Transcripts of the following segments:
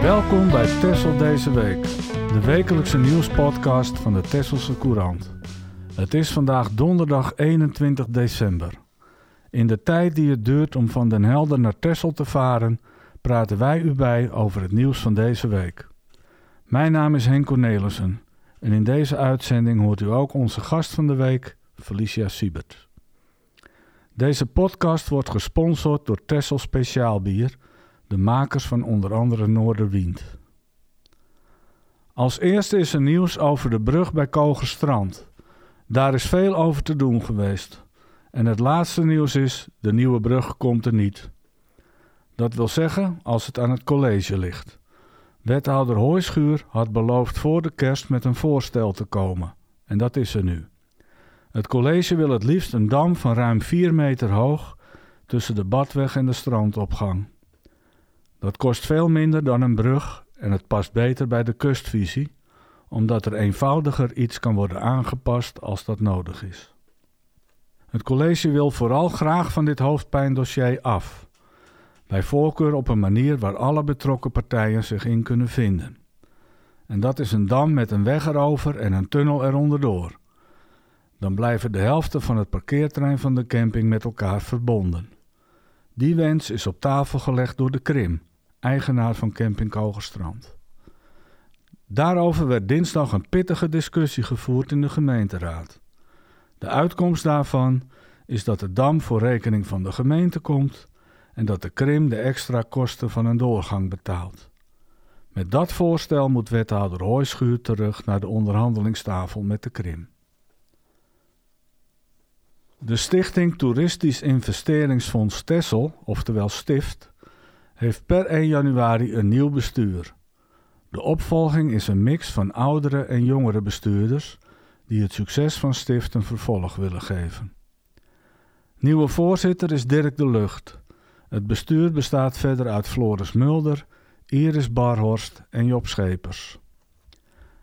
Welkom bij Tessel deze week, de wekelijkse nieuwspodcast van de Tesselse Courant. Het is vandaag donderdag 21 december. In de tijd die het duurt om van Den Helder naar Tessel te varen, praten wij u bij over het nieuws van deze week. Mijn naam is Henk Cornelissen en in deze uitzending hoort u ook onze gast van de week, Felicia Siebert. Deze podcast wordt gesponsord door Tessel Speciaalbier, de makers van onder andere Noorderwind. Als eerste is er nieuws over de brug bij Kogerstrand. Daar is veel over te doen geweest. En het laatste nieuws is: de nieuwe brug komt er niet. Dat wil zeggen, als het aan het college ligt. Wethouder Hooischuur had beloofd voor de kerst met een voorstel te komen. En dat is er nu. Het college wil het liefst een dam van ruim 4 meter hoog tussen de badweg en de strandopgang. Dat kost veel minder dan een brug en het past beter bij de kustvisie, omdat er eenvoudiger iets kan worden aangepast als dat nodig is. Het college wil vooral graag van dit hoofdpijndossier af, bij voorkeur op een manier waar alle betrokken partijen zich in kunnen vinden. En dat is een dam met een weg erover en een tunnel eronder door. Dan blijven de helften van het parkeerterrein van de camping met elkaar verbonden. Die wens is op tafel gelegd door de Krim, eigenaar van camping Kogerstrand. Daarover werd dinsdag een pittige discussie gevoerd in de gemeenteraad. De uitkomst daarvan is dat de dam voor rekening van de gemeente komt en dat de Krim de extra kosten van een doorgang betaalt. Met dat voorstel moet wethouder Hooischuur terug naar de onderhandelingstafel met de Krim. De Stichting Toeristisch Investeringsfonds Tessel, oftewel STIFT, heeft per 1 januari een nieuw bestuur. De opvolging is een mix van oudere en jongere bestuurders die het succes van Stift een vervolg willen geven. Nieuwe voorzitter is Dirk de Lucht. Het bestuur bestaat verder uit Floris Mulder, Iris Barhorst en Job Schepers.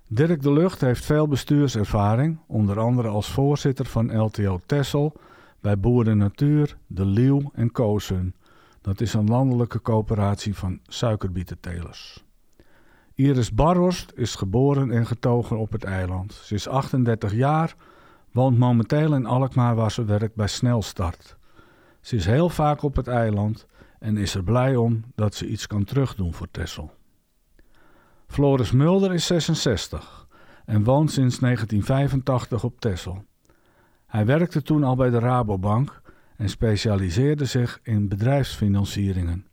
Dirk de Lucht heeft veel bestuurservaring, onder andere als voorzitter van LTO Tessel bij Boeren Natuur, De Leeuw en Koosun. Dat is een landelijke coöperatie van suikerbietentelers. Iris Barhorst is geboren en getogen op het eiland. Ze is 38 jaar, woont momenteel in Alkmaar waar ze werkt bij Snelstart. Ze is heel vaak op het eiland en is er blij om dat ze iets kan terugdoen voor Tessel. Floris Mulder is 66 en woont sinds 1985 op Tessel. Hij werkte toen al bij de Rabobank en specialiseerde zich in bedrijfsfinancieringen.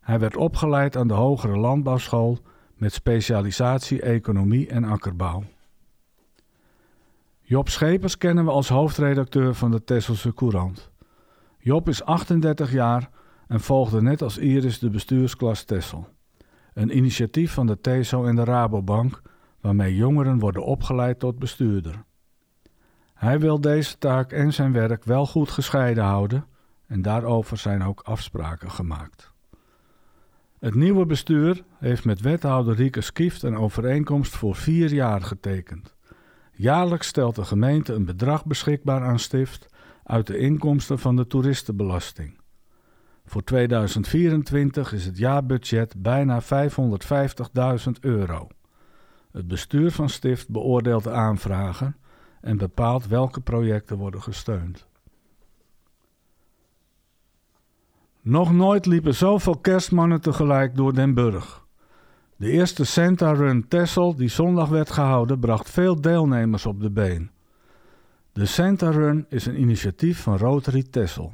Hij werd opgeleid aan de Hogere Landbouwschool met specialisatie economie en akkerbouw. Job Schepers kennen we als hoofdredacteur van de Tesselse Courant. Job is 38 jaar en volgde net als Iris de bestuursklas Tessel. Een initiatief van de TESO en de Rabobank waarmee jongeren worden opgeleid tot bestuurder. Hij wil deze taak en zijn werk wel goed gescheiden houden en daarover zijn ook afspraken gemaakt. Het nieuwe bestuur heeft met wethouder Rieke Skift een overeenkomst voor vier jaar getekend. Jaarlijks stelt de gemeente een bedrag beschikbaar aan Stift uit de inkomsten van de toeristenbelasting. Voor 2024 is het jaarbudget bijna 550.000 euro. Het bestuur van Stift beoordeelt de aanvragen en bepaalt welke projecten worden gesteund. Nog nooit liepen zoveel kerstmannen tegelijk door Den Burg. De eerste Santa Run Tessel, die zondag werd gehouden, bracht veel deelnemers op de been. De Santa Run is een initiatief van Rotary Tessel.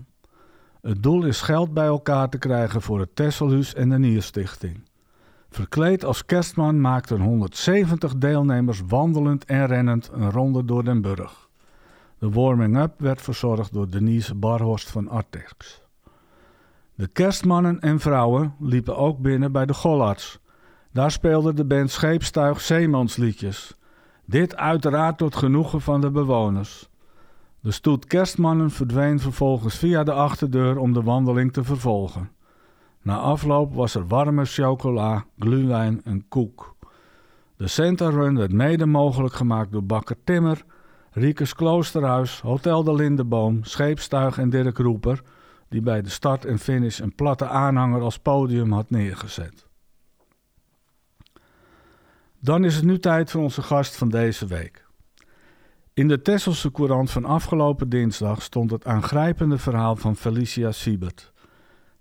Het doel is geld bij elkaar te krijgen voor het Tesselhuis en de Nierstichting. Verkleed als kerstman maakten 170 deelnemers wandelend en rennend een ronde door Den Burg. De warming-up werd verzorgd door Denise Barhorst van Artex. De kerstmannen en vrouwen liepen ook binnen bij de Gollards. Daar speelde de band Scheepstuig Zeemansliedjes. Dit uiteraard tot genoegen van de bewoners. De stoet kerstmannen verdween vervolgens via de achterdeur om de wandeling te vervolgen. Na afloop was er warme chocola, gluwijn en koek. De Santa Run werd mede mogelijk gemaakt door Bakker Timmer, Riekes Kloosterhuis, Hotel de Lindeboom, Scheepstuig en Dirk Roeper die bij de start en finish een platte aanhanger als podium had neergezet. Dan is het nu tijd voor onze gast van deze week. In de Tesselse Courant van afgelopen dinsdag stond het aangrijpende verhaal van Felicia Siebert.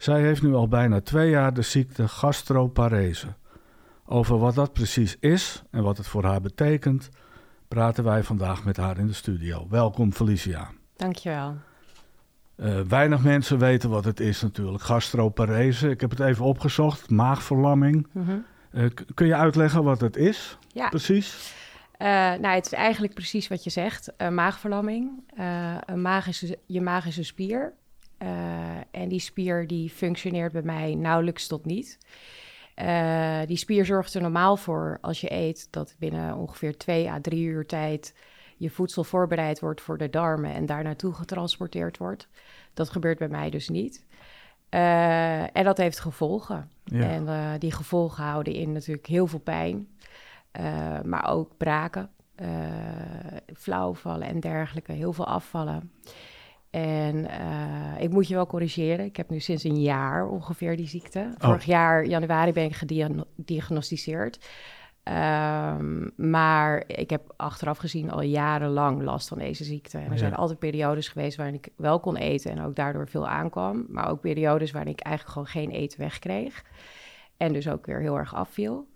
Zij heeft nu al bijna twee jaar de ziekte gastroparese. Over wat dat precies is en wat het voor haar betekent, praten wij vandaag met haar in de studio. Welkom Felicia. Dankjewel. Uh, weinig mensen weten wat het is natuurlijk. Gastroparese, ik heb het even opgezocht, maagverlamming. Mm kun je uitleggen wat het is? Ja. Precies. Uh, nou, het is eigenlijk precies wat je zegt, maagverlamming. een maag is, je maag is een spier. En die spier die functioneert bij mij nauwelijks tot niet. die spier zorgt er normaal voor als je eet dat binnen ongeveer twee à drie uur tijd je voedsel voorbereid wordt voor de darmen en daar naartoe getransporteerd wordt. Dat gebeurt bij mij dus niet. Uh, en dat heeft gevolgen. En uh, die gevolgen houden in natuurlijk heel veel pijn, uh, maar ook braken, flauwvallen en dergelijke, heel veel afvallen. En ik moet je wel corrigeren. Ik heb nu sinds een jaar ongeveer die ziekte. Oh. Vorig jaar, januari, ben ik gediagnosticeerd. Um, maar ik heb achteraf gezien al jarenlang last van deze ziekte. En er zijn altijd periodes geweest waarin ik wel kon eten en ook daardoor veel aankwam. Maar ook periodes waarin ik eigenlijk gewoon geen eten wegkreeg. En dus ook weer heel erg afviel.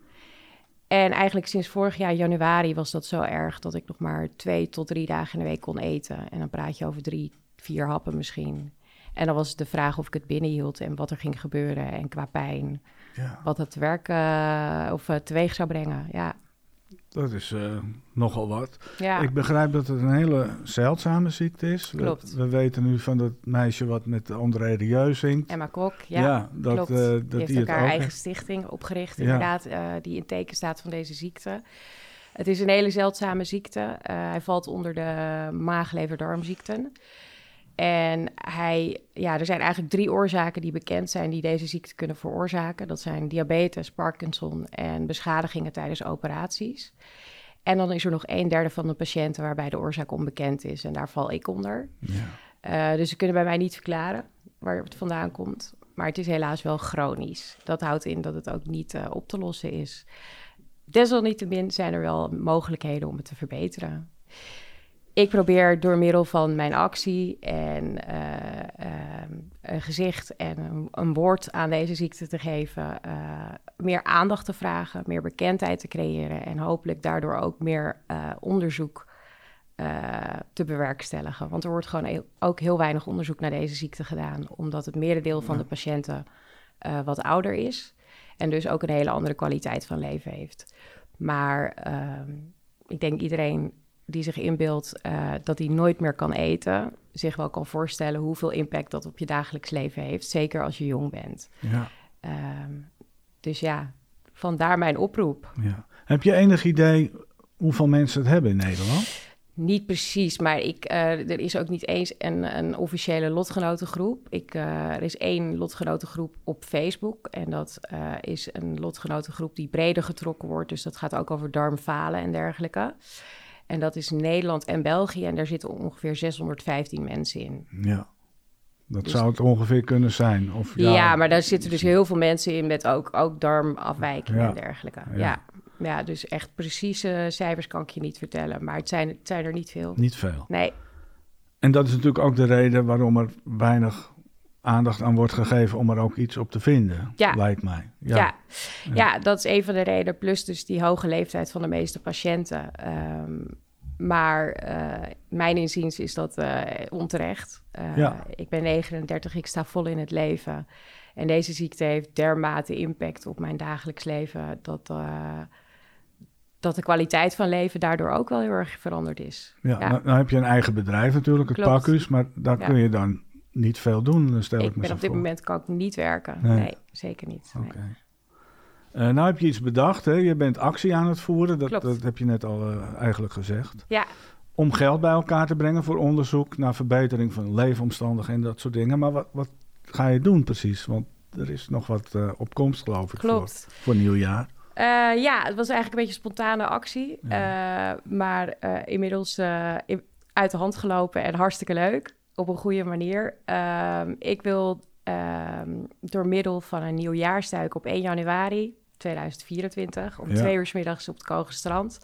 En eigenlijk sinds vorig jaar januari was dat zo erg dat ik nog maar twee tot drie dagen in de week kon eten. En dan praat je over drie, vier happen misschien. En dan was de vraag of ik het binnenhield en wat er ging gebeuren en qua pijn ja. wat het werk uh, of uh, teweeg zou brengen. Ja. Dat is uh, nogal wat. Ja. Ik begrijp dat het een hele zeldzame ziekte is. Klopt. We, we weten nu van dat meisje wat met André Rieu zingt. Emma Kok, ja. ja dat, Klopt. dat die heeft die ook haar eigen stichting opgericht, inderdaad, die in teken staat van deze ziekte. Het is een hele zeldzame ziekte. hij valt onder de maag-lever-darmziekten. En hij, ja, er zijn eigenlijk drie oorzaken die bekend zijn die deze ziekte kunnen veroorzaken. Dat zijn diabetes, Parkinson en beschadigingen tijdens operaties. En dan is er nog een derde van de patiënten waarbij de oorzaak onbekend is. En daar val ik onder. Ja. Uh, dus ze kunnen bij mij niet verklaren waar het vandaan komt. Maar het is helaas wel chronisch. Dat houdt in dat het ook niet uh, op te lossen is. Desalniettemin zijn er wel mogelijkheden om het te verbeteren ik probeer door middel van mijn actie en uh, uh, een gezicht en een, een, woord aan deze ziekte te geven, uh, meer aandacht te vragen, meer bekendheid te creëren en hopelijk daardoor ook meer onderzoek te bewerkstelligen. Want er wordt gewoon ook heel weinig onderzoek naar deze ziekte gedaan, omdat het merendeel van de patiënten wat ouder is en dus ook een hele andere kwaliteit van leven heeft. Maar ehm, ik denk iedereen die zich inbeeldt uh, dat hij nooit meer kan eten, zich wel kan voorstellen hoeveel impact dat op je dagelijks leven heeft, zeker als je jong bent. Ja. Um, dus ja, vandaar mijn oproep. Ja. Heb je enig idee hoeveel mensen het hebben in Nederland? Niet precies, maar ik, uh, er is ook niet eens een, een officiële lotgenotengroep. Ik, uh, er is één lotgenotengroep op Facebook. En dat uh, is een lotgenotengroep die breder getrokken wordt. Dus dat gaat ook over darmfalen en dergelijke. En dat is Nederland en België. En daar zitten ongeveer 615 mensen in. Ja. Dat dus zou het ongeveer kunnen zijn. Of, ja, ja, maar daar zitten dus heel veel mensen in met ook, ook darmafwijkingen en dergelijke. Ja. ja. dus echt precieze cijfers kan ik je niet vertellen. Maar het zijn, het zijn er niet veel. Niet veel. Nee. En dat is natuurlijk ook de reden waarom er weinig aandacht aan wordt gegeven om er ook iets op te vinden, ja. lijkt mij. Ja. ja. Ja. dat is een van de redenen. Plus dus die hoge leeftijd van de meeste patiënten. Um, maar uh, mijn inziens is dat uh, onterecht. Uh, ja. Ik ben 39, ik sta vol in het leven. En deze ziekte heeft dermate impact op mijn dagelijks leven... dat, dat de kwaliteit van leven daardoor ook wel heel erg veranderd is. Ja, ja. Nou, nou, heb je een eigen bedrijf natuurlijk, het Klopt. maar daar kun je dan niet veel doen, stel ik, ik ben op dit moment kan ik niet werken. Nee, zeker niet. Oké. Uh, nou heb je iets bedacht, hè? je bent actie aan het voeren, dat, dat heb je net al uh, eigenlijk gezegd. Ja. Om geld bij elkaar te brengen voor onderzoek naar verbetering van leefomstandigheden en dat soort dingen. Maar wat, wat ga je doen precies? Want er is nog wat uh, op komst, geloof ik, Klopt. Voor, voor nieuwjaar. ja, het was eigenlijk een beetje een spontane actie. maar inmiddels uit de hand gelopen en hartstikke leuk op een goede manier. Ehm, ik wil ehm, door middel van een nieuwjaarstuik op 1 januari 2024. Om twee uur s middags op het Kogenstrand.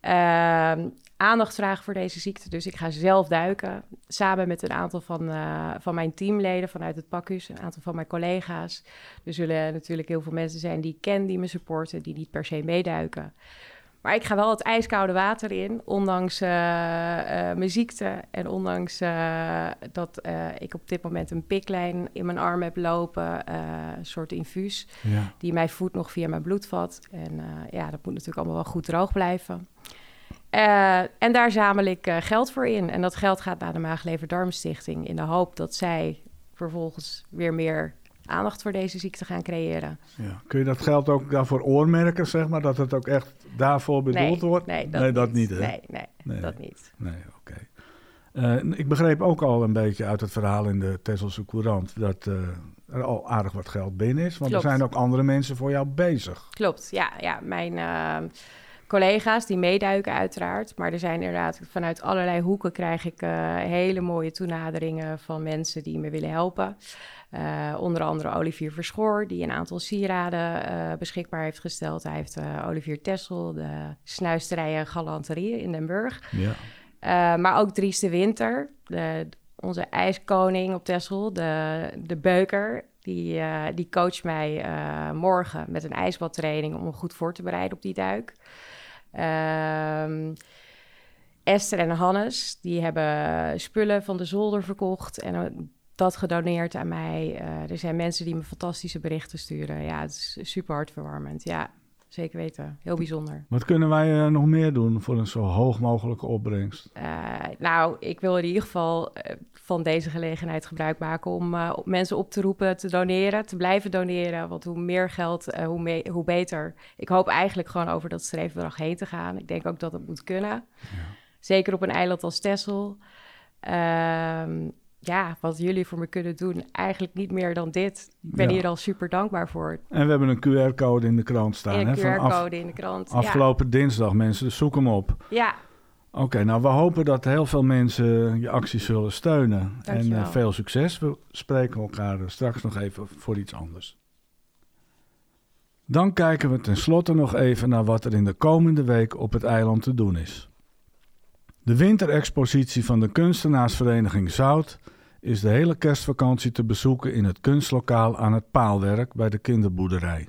Ehm, aandacht vragen voor deze ziekte. Dus ik ga zelf duiken. Samen met een aantal van, uh, van mijn teamleden vanuit het Pakhuis. Een aantal van mijn collega's. Er zullen natuurlijk heel veel mensen zijn die ik ken, die me supporten, die niet per se meeduiken. Maar ik ga wel het ijskoude water in, ondanks uh, mijn ziekte en ondanks dat ik op dit moment een piklijn in mijn arm heb lopen, een soort infuus, ja. die mij voedt nog via mijn bloedvat. En ja, dat moet natuurlijk allemaal wel goed droog blijven. en daar zamel ik geld voor in. En dat geld gaat naar de Maaglever-Darmstichting in de hoop dat zij vervolgens weer meer aandacht voor deze ziekte gaan creëren. Ja. Kun je dat geld ook daarvoor oormerken, zeg maar? Dat het ook echt daarvoor bedoeld wordt? Nee, dat, nee, dat niet. hè? Nee, nee, nee, dat niet. Nee, oké. Eh, ik begreep ook al een beetje uit het verhaal in de Tesselse Courant... dat uh, er al aardig wat geld binnen is. Want er zijn ook andere mensen voor jou bezig. Klopt, ja. ja mijn... Ehm, collega's die meeduiken uiteraard. Maar er zijn inderdaad vanuit allerlei hoeken krijg ik uh, hele mooie toenaderingen van mensen die me willen helpen. Uh, onder andere Olivier Verschoor, die een aantal sieraden uh, beschikbaar heeft gesteld. Hij heeft Olivier Tessel, de snuisterijen Galanterie in Den Burg. Ja. maar ook Dries de Winter, de, onze ijskoning op Tessel, de, de beuker. Die, die coacht mij morgen met een ijsbadtraining om me goed voor te bereiden op die duik. Um, Esther en Hannes, die hebben spullen van de zolder verkocht en eh, dat gedoneerd aan mij. Uh, er zijn mensen die me fantastische berichten sturen. Ja, het is super hartverwarmend. Ja, zeker weten. Heel bijzonder. Wat kunnen wij uh, nog meer doen voor een zo hoog mogelijke opbrengst? Uh, nou, ik wil in ieder geval van deze gelegenheid gebruik maken om mensen op te roepen te doneren, te blijven doneren. Want hoe meer geld, hoe, hoe beter. Ik hoop eigenlijk gewoon over dat streefbedrag heen te gaan. Ik denk ook dat het moet kunnen. Ja. Zeker op een eiland als Texel. Ehm, ja, wat jullie voor me kunnen doen, eigenlijk niet meer dan dit. Ik ben hier al super dankbaar voor. En we hebben een QR-code in de krant staan. Een QR-code in de krant. Afgelopen dinsdag, mensen, dus zoek hem op. Ja. Oké, nou we hopen dat heel veel mensen je acties zullen steunen. En uh, veel succes. We spreken elkaar straks nog even voor iets anders. Dan kijken we tenslotte nog even naar wat er in de komende week op het eiland te doen is. De winterexpositie van de kunstenaarsvereniging Zout is de hele kerstvakantie te bezoeken in het kunstlokaal aan het Paalwerk bij de kinderboerderij.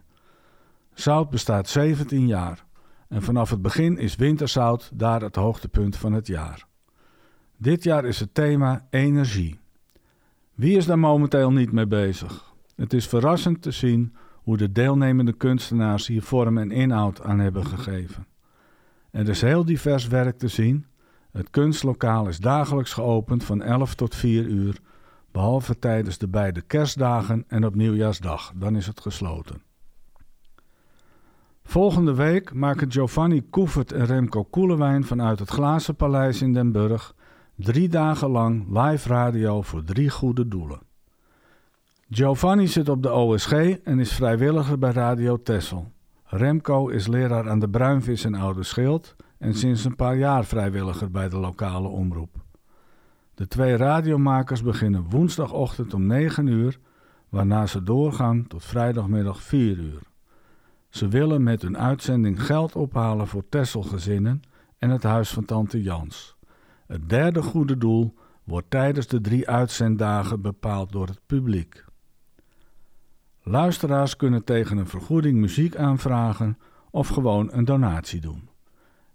Zout bestaat 17 jaar en vanaf het begin is winterzout daar het hoogtepunt van het jaar. Dit jaar is het thema energie. Wie is daar momenteel niet mee bezig? Het is verrassend te zien hoe de deelnemende kunstenaars hier vorm en inhoud aan hebben gegeven. Er is heel divers werk te zien het kunstlokaal is dagelijks geopend van 11 tot 4 uur, behalve tijdens de beide kerstdagen en op nieuwjaarsdag. Dan is het gesloten. Volgende week maken Giovanni Koevert en Remco Koelewijn vanuit het Glazen Paleis in Den Burg drie dagen lang live radio voor drie goede doelen. Giovanni zit op de OSG en is vrijwilliger bij Radio Tessel. Remco is leraar aan de Bruinvis en Oude Schild en sinds een paar jaar vrijwilliger bij de lokale omroep. De twee radiomakers beginnen woensdagochtend om 9 uur, waarna ze doorgaan tot vrijdagmiddag 4 uur. Ze willen met hun uitzending geld ophalen voor Tesselgezinnen en het huis van tante Jans. Het derde goede doel wordt tijdens de drie uitzenddagen bepaald door het publiek. Luisteraars kunnen tegen een vergoeding muziek aanvragen of gewoon een donatie doen.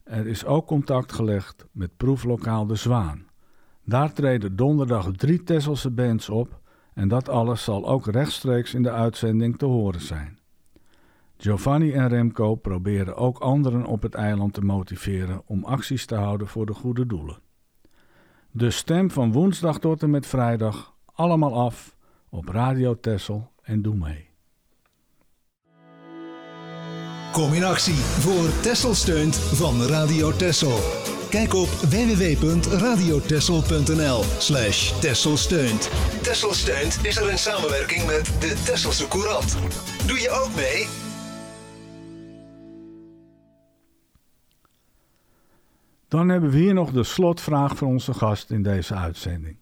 Er is ook contact gelegd met proeflokaal De Zwaan. Daar treden donderdag drie Tesselse bands op en dat alles zal ook rechtstreeks in de uitzending te horen zijn. Giovanni en Remco proberen ook anderen op het eiland te motiveren om acties te houden voor de goede doelen. De stem van woensdag tot en met vrijdag allemaal af op Radio Tessel en doe mee. Kom in actie voor Tessel steunt van Radio Tessel. Kijk op www.radiotessel.nl slash steunt. Tessel steunt is er in samenwerking met de Tesselse Courant. Doe je ook mee? Dan hebben we hier nog de slotvraag voor onze gast in deze uitzending.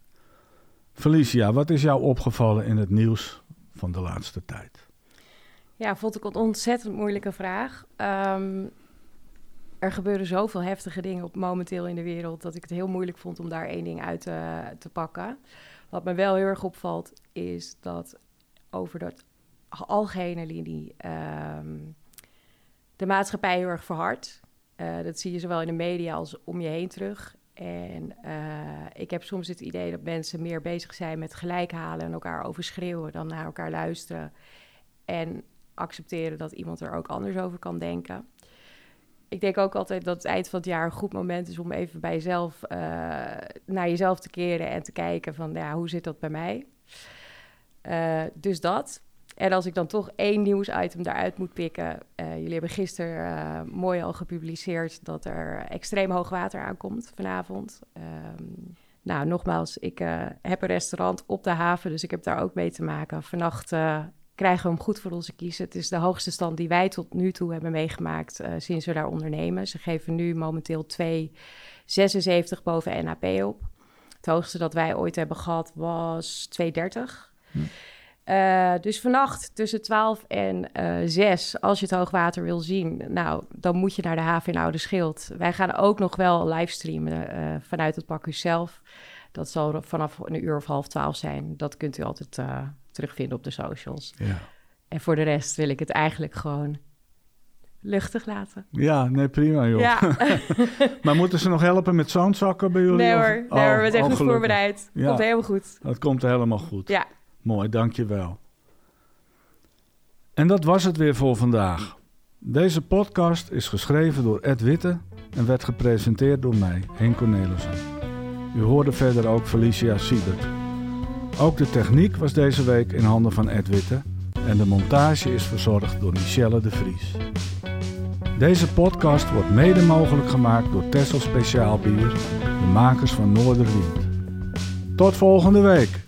Felicia, wat is jou opgevallen in het nieuws van de laatste tijd? Ja, vond ik een ontzettend moeilijke vraag. Um, er gebeuren zoveel heftige dingen op, momenteel in de wereld dat ik het heel moeilijk vond om daar één ding uit te, te pakken. Wat me wel heel erg opvalt, is dat over dat algehele linie ehm, de maatschappij heel erg verhardt. Uh, dat zie je zowel in de media als om je heen terug. En uh, ik heb soms het idee dat mensen meer bezig zijn met gelijk halen en elkaar overschreeuwen dan naar elkaar luisteren. En accepteren dat iemand er ook anders over kan denken. Ik denk ook altijd dat het eind van het jaar een goed moment is om even bij jezelf uh, naar jezelf te keren en te kijken van ja, hoe zit dat bij mij? Uh, dus dat. En als ik dan toch één nieuwsitem daaruit moet pikken. Uh, jullie hebben gisteren mooi al gepubliceerd dat er extreem hoog water aankomt vanavond. Um, nou, nogmaals, ik heb een restaurant op de haven, dus ik heb daar ook mee te maken. Vannacht krijgen we hem goed voor onze kiezen. Het is de hoogste stand die wij tot nu toe hebben meegemaakt uh, sinds we daar ondernemen. Ze geven nu momenteel 2,76 boven NAP op. Het hoogste dat wij ooit hebben gehad was 2,30. Hm. Uh, dus vannacht tussen 12 en uh, eh, 6, als je het hoogwater wil zien, nou, dan moet je naar de haven in Oude Schild. Wij gaan ook nog wel livestreamen uh, vanuit het Pacu zelf. Dat zal vanaf een uur of half twaalf zijn. Dat kunt u altijd terugvinden op de socials. Ja. En voor de rest wil ik het eigenlijk gewoon luchtig laten. Ja, nee, prima joh. Ja. maar moeten ze nog helpen met zandzakken bij jullie? Nee hoor, nee, oh, we zijn oh, goed voorbereid. Ja. Komt helemaal goed. Dat komt helemaal goed. Ja. Mooi, dankjewel. En dat was het weer voor vandaag. Deze podcast is geschreven door Ed Witte en werd gepresenteerd door mij, Henk Cornelissen. U hoorde verder ook Felicia Siebert. Ook de techniek was deze week in handen van Ed Witte en de montage is verzorgd door Michelle de Vries. Deze podcast wordt mede mogelijk gemaakt door Tessel Speciaal Bier, de makers van Noorderwind. Tot volgende week!